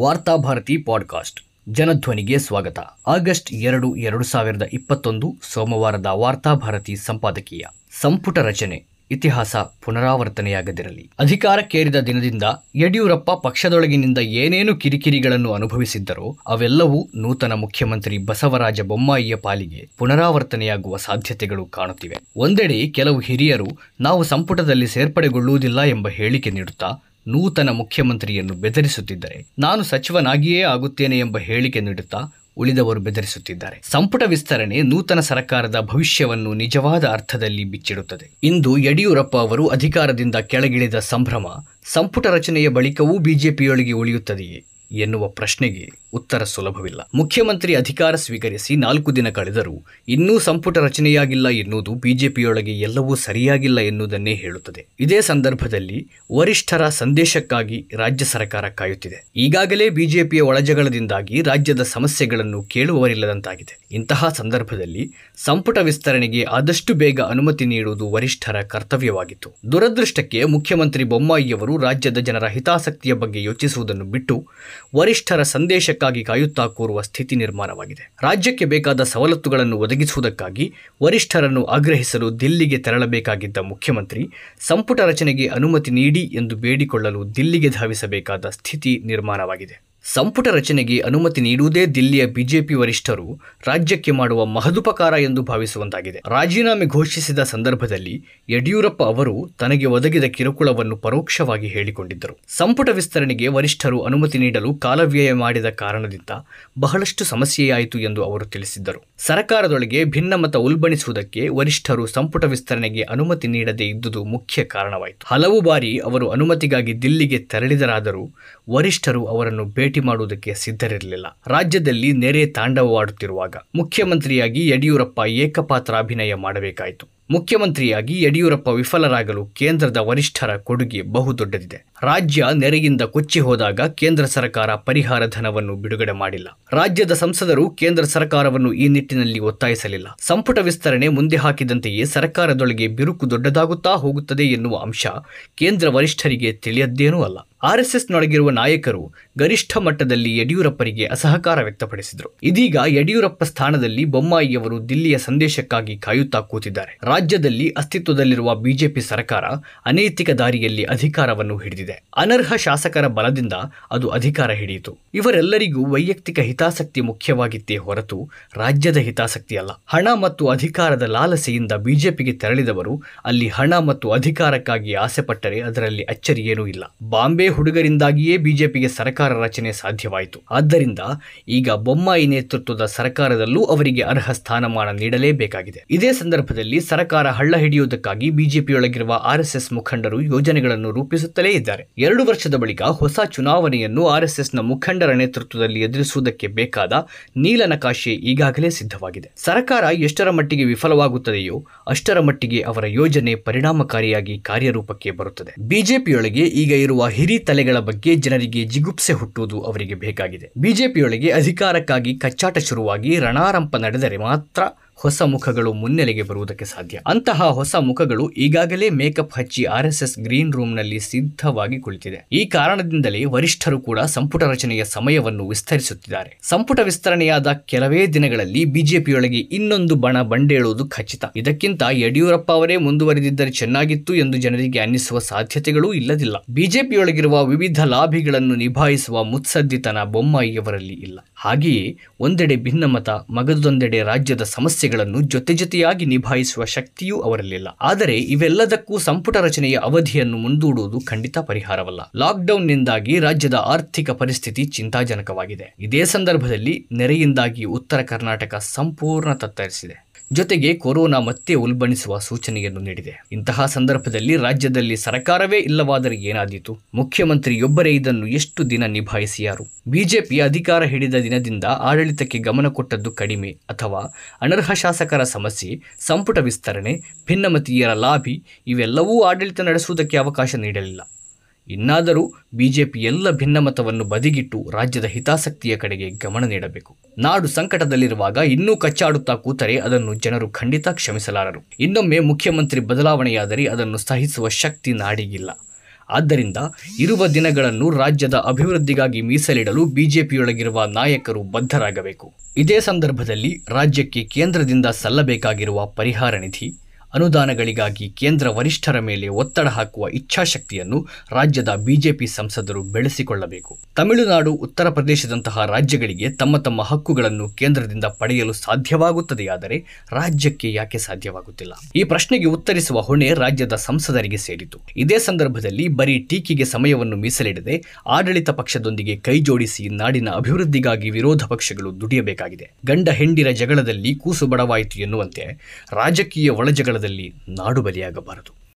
Varthabharati podcast. ಜನಧ್ವನಿಗೆ ಸ್ವಾಗತ. August ಎರಡು ಎರಡು ಸಾವಿರದ ಇಪ್ಪತ್ತೊಂದು ಸೋಮವಾರದ ವಾರ್ತಾಭಾರತಿ ಸಂಪಾದಕೀಯ. ಸಂಪುಟ ರಚನೆ. ಇತಿಹಾಸ ಪುನರಾವರ್ತನೆಯಾಗದಿರಲಿ. ಅಧಿಕಾರಕ್ಕೇರಿದ ದಿನದಿಂದ ಯಡಿಯೂರಪ್ಪ ಪಕ್ಷದೊಳಗಿನಿಂದ ಏನೇನು ಕಿರಿಕಿರಿಗಳನ್ನು ಅನುಭವಿಸಿದ್ದರೋ ಅವೆಲ್ಲವೂ ನೂತನ ಮುಖ್ಯಮಂತ್ರಿ ಬಸವರಾಜ ಬೊಮ್ಮಾಯಿಯ ಪಾಲಿಗೆ ಪುನರಾವರ್ತನೆಯಾಗುವ ಸಾಧ್ಯತೆಗಳು ಕಾಣುತ್ತಿವೆ. ಒಂದೆಡೆ ಕೆಲವು ಹಿರಿಯರು ನಾವು ಸಂಪುಟದಲ್ಲಿ ಸೇರ್ಪಡೆಗೊಳ್ಳುವುದಿಲ್ಲ ಎಂಬ ಹೇಳಿಕೆ ನೀಡುತ್ತಾ ನೂತನ ಮುಖ್ಯಮಂತ್ರಿಯನ್ನು ಬೆದರಿಸುತ್ತಿದ್ದರೆ. ನಾನು ಸಚಿವನಾಗಿಯೇ ಆಗುತ್ತೇನೆ ಎಂಬ ಹೇಳಿಕೆ ನೀಡುತ್ತಾ ಉಳಿದವರು ಬೆದರಿಸುತ್ತಿದ್ದಾರೆ. ಸಂಪುಟ ವಿಸ್ತರಣೆ ನೂತನ ಸರ್ಕಾರದ ಭವಿಷ್ಯವನ್ನು ನಿಜವಾದ ಅರ್ಥದಲ್ಲಿ ಬಿಚ್ಚಿಡುತ್ತದೆ. ಇಂದು ಯಡಿಯೂರಪ್ಪ ಅವರು ಅಧಿಕಾರದಿಂದ ಕೆಳಗಿಳಿದ ಸಂಭ್ರಮ, ಸಂಪುಟ ರಚನೆಯ ಬಳಿಕವೂ ಬಿಜೆಪಿಯೊಳಗೆ ಉಳಿಯುತ್ತದೆಯೇ ಎನ್ನುವ ಪ್ರಶ್ನೆಗೆ ಉತ್ತರ ಸುಲಭವಿಲ್ಲ. ಮುಖ್ಯಮಂತ್ರಿ ಅಧಿಕಾರ ಸ್ವೀಕರಿಸಿ ನಾಲ್ಕು ದಿನ ಕಳೆದರೂ ಇನ್ನೂ ಸಂಪುಟ ರಚನೆಯಾಗಿಲ್ಲ ಎನ್ನುವುದು ಬಿಜೆಪಿಯೊಳಗೆ ಎಲ್ಲವೂ ಸರಿಯಾಗಿಲ್ಲ ಎನ್ನುವುದನ್ನೇ ಹೇಳುತ್ತದೆ. ಇದೇ ಸಂದರ್ಭದಲ್ಲಿ ವರಿಷ್ಠರ ಸಂದೇಶಕ್ಕಾಗಿ ರಾಜ್ಯ ಸರ್ಕಾರ ಕಾಯುತ್ತಿದೆ. ಈಗಾಗಲೇ ಬಿಜೆಪಿಯ ಒಳಜಗಳದಿಂದಾಗಿ ರಾಜ್ಯದ ಸಮಸ್ಯೆಗಳನ್ನು ಕೇಳುವವರಿಲ್ಲದಂತಾಗಿದೆ. ಇಂತಹ ಸಂದರ್ಭದಲ್ಲಿ ಸಂಪುಟ ವಿಸ್ತರಣೆಗೆ ಆದಷ್ಟು ಬೇಗ ಅನುಮತಿ ನೀಡುವುದು ವರಿಷ್ಠರ ಕರ್ತವ್ಯವಾಗಿತ್ತು. ದುರದೃಷ್ಟಕ್ಕೆ ಮುಖ್ಯಮಂತ್ರಿ ಬೊಮ್ಮಾಯಿಯವರು ರಾಜ್ಯದ ಜನರ ಹಿತಾಸಕ್ತಿಯ ಬಗ್ಗೆ ಯೋಚಿಸುವುದನ್ನು ಬಿಟ್ಟು ವರಿಷ್ಠರ ಸಂದೇಶಕ್ಕಾಗಿ ಕಾಯುತ್ತಾ ಕೂರುವ ಸ್ಥಿತಿ ನಿರ್ಮಾಣವಾಗಿದೆ. ರಾಜ್ಯಕ್ಕೆ ಬೇಕಾದ ಸವಲತ್ತುಗಳನ್ನು ಒದಗಿಸುವುದಕ್ಕಾಗಿ ವರಿಷ್ಠರನ್ನು ಆಗ್ರಹಿಸಲು ದಿಲ್ಲಿಗೆ ತೆರಳಬೇಕಾಗಿದ್ದ ಮುಖ್ಯಮಂತ್ರಿ ಸಂಪುಟ ರಚನೆಗೆ ಅನುಮತಿ ನೀಡಿ ಎಂದು ಬೇಡಿಕೊಳ್ಳಲು ದಿಲ್ಲಿಗೆ ಧಾವಿಸಬೇಕಾದ ಸ್ಥಿತಿ ನಿರ್ಮಾಣವಾಗಿದೆ. ಸಂಪುಟ ರಚನೆಗೆ ಅನುಮತಿ ನೀಡುವುದೇ ದಿಲ್ಲಿಯ ಬಿಜೆಪಿ ವರಿಷ್ಠರು ರಾಜ್ಯಕ್ಕೆ ಮಾಡುವ ಮಹದುಪಕಾರ ಎಂದು ಭಾವಿಸುವಂತಾಗಿದೆ. ರಾಜೀನಾಮೆ ಘೋಷಿಸಿದ ಸಂದರ್ಭದಲ್ಲಿ ಯಡಿಯೂರಪ್ಪ ಅವರು ತನಗೆ ಒದಗಿದ ಕಿರುಕುಳವನ್ನು ಪರೋಕ್ಷವಾಗಿ ಹೇಳಿಕೊಂಡಿದ್ದರು. ಸಂಪುಟ ವಿಸ್ತರಣೆಗೆ ವರಿಷ್ಠರು ಅನುಮತಿ ನೀಡಲು ಕಾಲವ್ಯಯ ಮಾಡಿದ ಕಾರಣದಿಂದ ಬಹಳಷ್ಟು ಸಮಸ್ಯೆಯಾಯಿತು ಎಂದು ಅವರು ತಿಳಿಸಿದ್ದರು. ಸರ್ಕಾರದೊಳಗೆ ಭಿನ್ನಮತ ಉಲ್ಬಣಿಸುವುದಕ್ಕೆ ವರಿಷ್ಠರು ಸಂಪುಟ ವಿಸ್ತರಣೆಗೆ ಅನುಮತಿ ನೀಡದೇ ಇದ್ದುದು ಮುಖ್ಯ ಕಾರಣವಾಯಿತು. ಹಲವು ಬಾರಿ ಅವರು ಅನುಮತಿಗಾಗಿ ದಿಲ್ಲಿಗೆ ತೆರಳಿದರಾದರೂ ವರಿಷ್ಠರು ಅವರನ್ನು ಭೇಟಿ ಮಾಡುವುದಕ್ಕೆ ಸಿದ್ಧರಿರಲಿಲ್ಲ. ರಾಜ್ಯದಲ್ಲಿ ನೆರೆ ತಾಂಡವವಾಡುತ್ತಿರುವಾಗ ಮುಖ್ಯಮಂತ್ರಿಯಾಗಿ ಯಡಿಯೂರಪ್ಪ ಏಕಪಾತ್ರ ಅಭಿನಯ ಮಾಡಬೇಕಾಯಿತು. ಮುಖ್ಯಮಂತ್ರಿಯಾಗಿ ಯಡಿಯೂರಪ್ಪ ವಿಫಲರಾಗಲು ಕೇಂದ್ರದ ವರಿಷ್ಠರ ಕೊಡುಗೆ ಬಹುದೊಡ್ಡದಿದೆ. ರಾಜ್ಯ ನೆರೆಯಿಂದ ಕೊಚ್ಚಿ ಹೋದಾಗ ಕೇಂದ್ರ ಸರ್ಕಾರ ಪರಿಹಾರ ಧನವನ್ನು ಬಿಡುಗಡೆ ಮಾಡಿಲ್ಲ. ರಾಜ್ಯದ ಸಂಸದರು ಕೇಂದ್ರ ಸರ್ಕಾರವನ್ನು ಈ ನಿಟ್ಟಿನಲ್ಲಿ ಒತ್ತಾಯಿಸಲಿಲ್ಲ. ಸಂಪುಟ ವಿಸ್ತರಣೆ ಮುಂದೆ ಹಾಕಿದಂತೆಯೇ ಸರ್ಕಾರದೊಳಗೆ ಬಿರುಕು ದೊಡ್ಡದಾಗುತ್ತಾ ಹೋಗುತ್ತದೆ ಎನ್ನುವ ಅಂಶ ಕೇಂದ್ರ ವರಿಷ್ಠರಿಗೆ ತಿಳಿಯದ್ದೇನೂ ಅಲ್ಲ. ಆರ್ಎಸ್ಎಸ್ನೊಳಗಿರುವ ನಾಯಕರು ಗರಿಷ್ಠ ಮಟ್ಟದಲ್ಲಿ ಯಡಿಯೂರಪ್ಪರಿಗೆ ಅಸಹಕಾರ ವ್ಯಕ್ತಪಡಿಸಿದರು. ಇದೀಗ ಯಡಿಯೂರಪ್ಪ ಸ್ಥಾನದಲ್ಲಿ ಬೊಮ್ಮಾಯಿಯವರು ದಿಲ್ಲಿಯ ಸಂದೇಶಕ್ಕಾಗಿ ಕಾಯುತ್ತಾ ಕೂತಿದ್ದಾರೆ. ರಾಜ್ಯದಲ್ಲಿ ಅಸ್ತಿತ್ವದಲ್ಲಿರುವ ಬಿಜೆಪಿ ಸರ್ಕಾರ ಅನೈತಿಕ ದಾರಿಯಲ್ಲಿ ಅಧಿಕಾರವನ್ನು ಹಿಡಿದಿದೆ. ಅನರ್ಹ ಶಾಸಕರ ಬಲದಿಂದ ಅದು ಅಧಿಕಾರ ಹಿಡಿಯಿತು. ಇವರೆಲ್ಲರಿಗೂ ವೈಯಕ್ತಿಕ ಹಿತಾಸಕ್ತಿ ಮುಖ್ಯವಾಗಿತ್ತೇ ಹೊರತು ರಾಜ್ಯದ ಹಿತಾಸಕ್ತಿ ಅಲ್ಲ. ಹಣ ಮತ್ತು ಅಧಿಕಾರದ ಲಾಲಸೆಯಿಂದ ಬಿಜೆಪಿಗೆ ತೆರಳಿದವರು ಅಲ್ಲಿ ಹಣ ಮತ್ತು ಅಧಿಕಾರಕ್ಕಾಗಿ ಆಸೆಪಟ್ಟರೆ ಅದರಲ್ಲಿ ಅಚ್ಚರಿಯೇನೂ ಇಲ್ಲ. ಬಾಂಬೆ ಹುಡುಗರಿಂದಾಗಿಯೇ ಬಿಜೆಪಿಗೆ ಸರ್ಕಾರ ರಚನೆ ಸಾಧ್ಯವಾಯಿತು. ಆದ್ದರಿಂದ ಈಗ ಬೊಮ್ಮಾಯಿ ನೇತೃತ್ವದ ಸರ್ಕಾರದಲ್ಲೂ ಅವರಿಗೆ ಅರ್ಹ ಸ್ಥಾನಮಾನ ನೀಡಲೇಬೇಕಾಗಿದೆ. ಇದೇ ಸಂದರ್ಭದಲ್ಲಿ ಸರ್ಕಾರ ಹಳ್ಳ ಹಿಡಿಯುವುದಕ್ಕಾಗಿ ಬಿಜೆಪಿಯೊಳಗಿರುವ ಆರ್ಎಸ್ಎಸ್ ಮುಖಂಡರು ಯೋಜನೆಗಳನ್ನು ರೂಪಿಸುತ್ತಲೇ ಇದ್ದಾರೆ. ಎರಡು ವರ್ಷದ ಬಳಿಕ ಹೊಸ ಚುನಾವಣೆಯನ್ನು ಆರ್ಎಸ್ಎಸ್ನ ಮುಖಂಡರ ನೇತೃತ್ವದಲ್ಲಿ ಎದುರಿಸುವುದಕ್ಕೆ ಬೇಕಾದ ನೀಲನಕಾಶೆ ಈಗಾಗಲೇ ಸಿದ್ಧವಾಗಿದೆ. ಸರ್ಕಾರ ಎಷ್ಟರ ಮಟ್ಟಿಗೆ ವಿಫಲವಾಗುತ್ತದೆಯೋ ಅಷ್ಟರ ಮಟ್ಟಿಗೆ ಅವರ ಯೋಜನೆ ಪರಿಣಾಮಕಾರಿಯಾಗಿ ಕಾರ್ಯರೂಪಕ್ಕೆ ಬರುತ್ತದೆ. ಬಿಜೆಪಿಯೊಳಗೆ ಈಗ ಇರುವ ಹಿರಿ ತಲೆಗಳ ಬಗ್ಗೆ ಜನರಿಗೆ ಜಿಗುಪ್ಸೆ ಹುಟ್ಟುವುದು ಅವರಿಗೆ ಬೇಕಾಗಿದೆ. ಬಿಜೆಪಿಯೊಳಗೆ ಅಧಿಕಾರಕ್ಕಾಗಿ ಕಚ್ಚಾಟ ಶುರುವಾಗಿ ರಣಾರಂಪ ನಡೆದರೆ ಮಾತ್ರ ಹೊಸ ಮುಖಗಳು ಮುನ್ನೆಲೆಗೆ ಬರುವುದಕ್ಕೆ ಸಾಧ್ಯ. ಅಂತಹ ಹೊಸ ಮುಖಗಳು ಈಗಾಗಲೇ ಮೇಕಪ್ ಹಚ್ಚಿ ಆರ್ಎಸ್ಎಸ್ ಗ್ರೀನ್ ರೂಮ್ನಲ್ಲಿ ಸಿದ್ಧವಾಗಿ ಕುಳಿತಿದೆ. ಈ ಕಾರಣದಿಂದಲೇ ವರಿಷ್ಠರು ಕೂಡ ಸಂಪುಟ ರಚನೆಯ ಸಮಯವನ್ನು ವಿಸ್ತರಿಸುತ್ತಿದ್ದಾರೆ. ಸಂಪುಟ ವಿಸ್ತರಣೆಯಾದ ಕೆಲವೇ ದಿನಗಳಲ್ಲಿ ಬಿಜೆಪಿಯೊಳಗೆ ಇನ್ನೊಂದು ಬಣ ಬಂಡೇಳುವುದು ಖಚಿತ. ಇದಕ್ಕಿಂತ ಯಡಿಯೂರಪ್ಪ ಅವರೇ ಮುಂದುವರೆದಿದ್ದರೆ ಚೆನ್ನಾಗಿತ್ತು ಎಂದು ಜನರಿಗೆ ಅನ್ನಿಸುವ ಸಾಧ್ಯತೆಗಳೂ ಇಲ್ಲದಿಲ್ಲ. ಬಿಜೆಪಿಯೊಳಗಿರುವ ವಿವಿಧ ಲಾಭಿಗಳನ್ನು ನಿಭಾಯಿಸುವ ಮುತ್ಸದ್ದಿತನ ಬೊಮ್ಮಾಯಿಯವರಲ್ಲಿ ಇಲ್ಲ. ಹಾಗೆಯೇ ಒಂದೆಡೆ ಭಿನ್ನಮತ, ಮಗದೊಂದೆಡೆ ರಾಜ್ಯದ ಸಮಸ್ಯೆಗಳನ್ನು ಜೊತೆ ಜೊತೆಯಾಗಿ ನಿಭಾಯಿಸುವ ಶಕ್ತಿಯೂ ಅವರಲ್ಲಿಲ್ಲ. ಆದರೆ ಇವೆಲ್ಲದಕ್ಕೂ ಸಂಪುಟ ರಚನೆಯ ಅವಧಿಯನ್ನು ಮುಂದೂಡುವುದು ಖಂಡಿತ ಪರಿಹಾರವಲ್ಲ. ಲಾಕ್ಡೌನ್ನಿಂದಾಗಿ ರಾಜ್ಯದ ಆರ್ಥಿಕ ಪರಿಸ್ಥಿತಿ ಚಿಂತಾಜನಕವಾಗಿದೆ. ಇದೇ ಸಂದರ್ಭದಲ್ಲಿ ನೆರೆಯಿಂದಾಗಿ ಉತ್ತರ ಕರ್ನಾಟಕ ಸಂಪೂರ್ಣ ತತ್ತರಿಸಿದೆ. ಜೊತೆಗೆ ಕೊರೋನಾ ಮತ್ತೆ ಉಲ್ಬಣಿಸುವ ಸೂಚನೆಯನ್ನು ನೀಡಿದೆ. ಇಂತಹ ಸಂದರ್ಭದಲ್ಲಿ ರಾಜ್ಯದಲ್ಲಿ ಸರ್ಕಾರವೇ ಇಲ್ಲವಾದರೆ ಏನಾದೀತು? ಮುಖ್ಯಮಂತ್ರಿಯೊಬ್ಬರೇ ಇದನ್ನು ಎಷ್ಟು ದಿನ ನಿಭಾಯಿಸಿಯಾರು? ಬಿಜೆಪಿ ಅಧಿಕಾರ ಹಿಡಿದ ದಿನದಿಂದ ಆಡಳಿತಕ್ಕೆ ಗಮನ ಕೊಟ್ಟದ್ದು ಕಡಿಮೆ ಅಥವಾ ಅನರ್ಹ ಶಾಸಕರ ಸಮಸ್ಯೆ, ಸಂಪುಟ ವಿಸ್ತರಣೆ, ಭಿನ್ನಮತೀಯರ ಲಾಭಿ ಇವೆಲ್ಲವೂ ಆಡಳಿತ ನಡೆಸುವುದಕ್ಕೆ ಅವಕಾಶ ನೀಡಲಿಲ್ಲ. ಇನ್ನಾದರೂ ಬಿಜೆಪಿ ಎಲ್ಲ ಭಿನ್ನಮತವನ್ನು ಬದಿಗಿಟ್ಟು ರಾಜ್ಯದ ಹಿತಾಸಕ್ತಿಯ ಕಡೆಗೆ ಗಮನ ನೀಡಬೇಕು. ನಾಡು ಸಂಕಟದಲ್ಲಿರುವಾಗ ಇನ್ನೂ ಕಚ್ಚಾಡುತ್ತಾ ಕೂತರೆ ಅದನ್ನು ಜನರು ಖಂಡಿತ ಕ್ಷಮಿಸಲಾರರು. ಇನ್ನೊಮ್ಮೆ ಮುಖ್ಯಮಂತ್ರಿ ಬದಲಾವಣೆಯಾದರೆ ಅದನ್ನು ಸಹಿಸುವ ಶಕ್ತಿ ನಾಡಿಗಿಲ್ಲ. ಆದ್ದರಿಂದ ಇರುವ ದಿನಗಳನ್ನು ರಾಜ್ಯದ ಅಭಿವೃದ್ಧಿಗಾಗಿ ಮೀಸಲಿಡಲು ಬಿಜೆಪಿಯೊಳಗಿರುವ ನಾಯಕರು ಬದ್ಧರಾಗಬೇಕು. ಇದೇ ಸಂದರ್ಭದಲ್ಲಿ ರಾಜ್ಯಕ್ಕೆ ಕೇಂದ್ರದಿಂದ ಸಲ್ಲಬೇಕಾಗಿರುವ ಪರಿಹಾರ ನಿಧಿ ಅನುದಾನಗಳಿಗಾಗಿ ಕೇಂದ್ರ ವರಿಷ್ಠರ ಮೇಲೆ ಒತ್ತಡ ಹಾಕುವ ಇಚ್ಛಾಶಕ್ತಿಯನ್ನು ರಾಜ್ಯದ ಬಿಜೆಪಿ ಸಂಸದರು ಬೆಳೆಸಿಕೊಳ್ಳಬೇಕು. ತಮಿಳುನಾಡು, ಉತ್ತರ ಪ್ರದೇಶದಂತಹ ರಾಜ್ಯಗಳಿಗೆ ತಮ್ಮ ತಮ್ಮ ಹಕ್ಕುಗಳನ್ನು ಕೇಂದ್ರದಿಂದ ಪಡೆಯಲು ಸಾಧ್ಯವಾಗುತ್ತದೆಯಾದರೆ ರಾಜ್ಯಕ್ಕೆ ಯಾಕೆ ಸಾಧ್ಯವಾಗುತ್ತಿಲ್ಲ? ಈ ಪ್ರಶ್ನೆಗೆ ಉತ್ತರಿಸುವ ಹೊಣೆ ರಾಜ್ಯದ ಸಂಸದರಿಗೆ ಸೇರಿತು. ಇದೇ ಸಂದರ್ಭದಲ್ಲಿ ಬರೀ ಟೀಕೆಗೆ ಸಮಯವನ್ನು ಮೀಸಲಿಡದೆ ಆಡಳಿತ ಪಕ್ಷದೊಂದಿಗೆ ಕೈಜೋಡಿಸಿ ನಾಡಿನ ಅಭಿವೃದ್ಧಿಗಾಗಿ ವಿರೋಧ ಪಕ್ಷಗಳು ದುಡಿಯಬೇಕಾಗಿದೆ. ಗಂಡ ಹೆಂಡಿರ ಜಗಳದಲ್ಲಿ ಕೂಸು ಬಡವಾಯಿತು ಎನ್ನುವಂತೆ ರಾಜಕೀಯ ಒಳಜಗಳದಲ್ಲಿ ನಾಡು ಬಲಿಯಾಗಬಾರದು.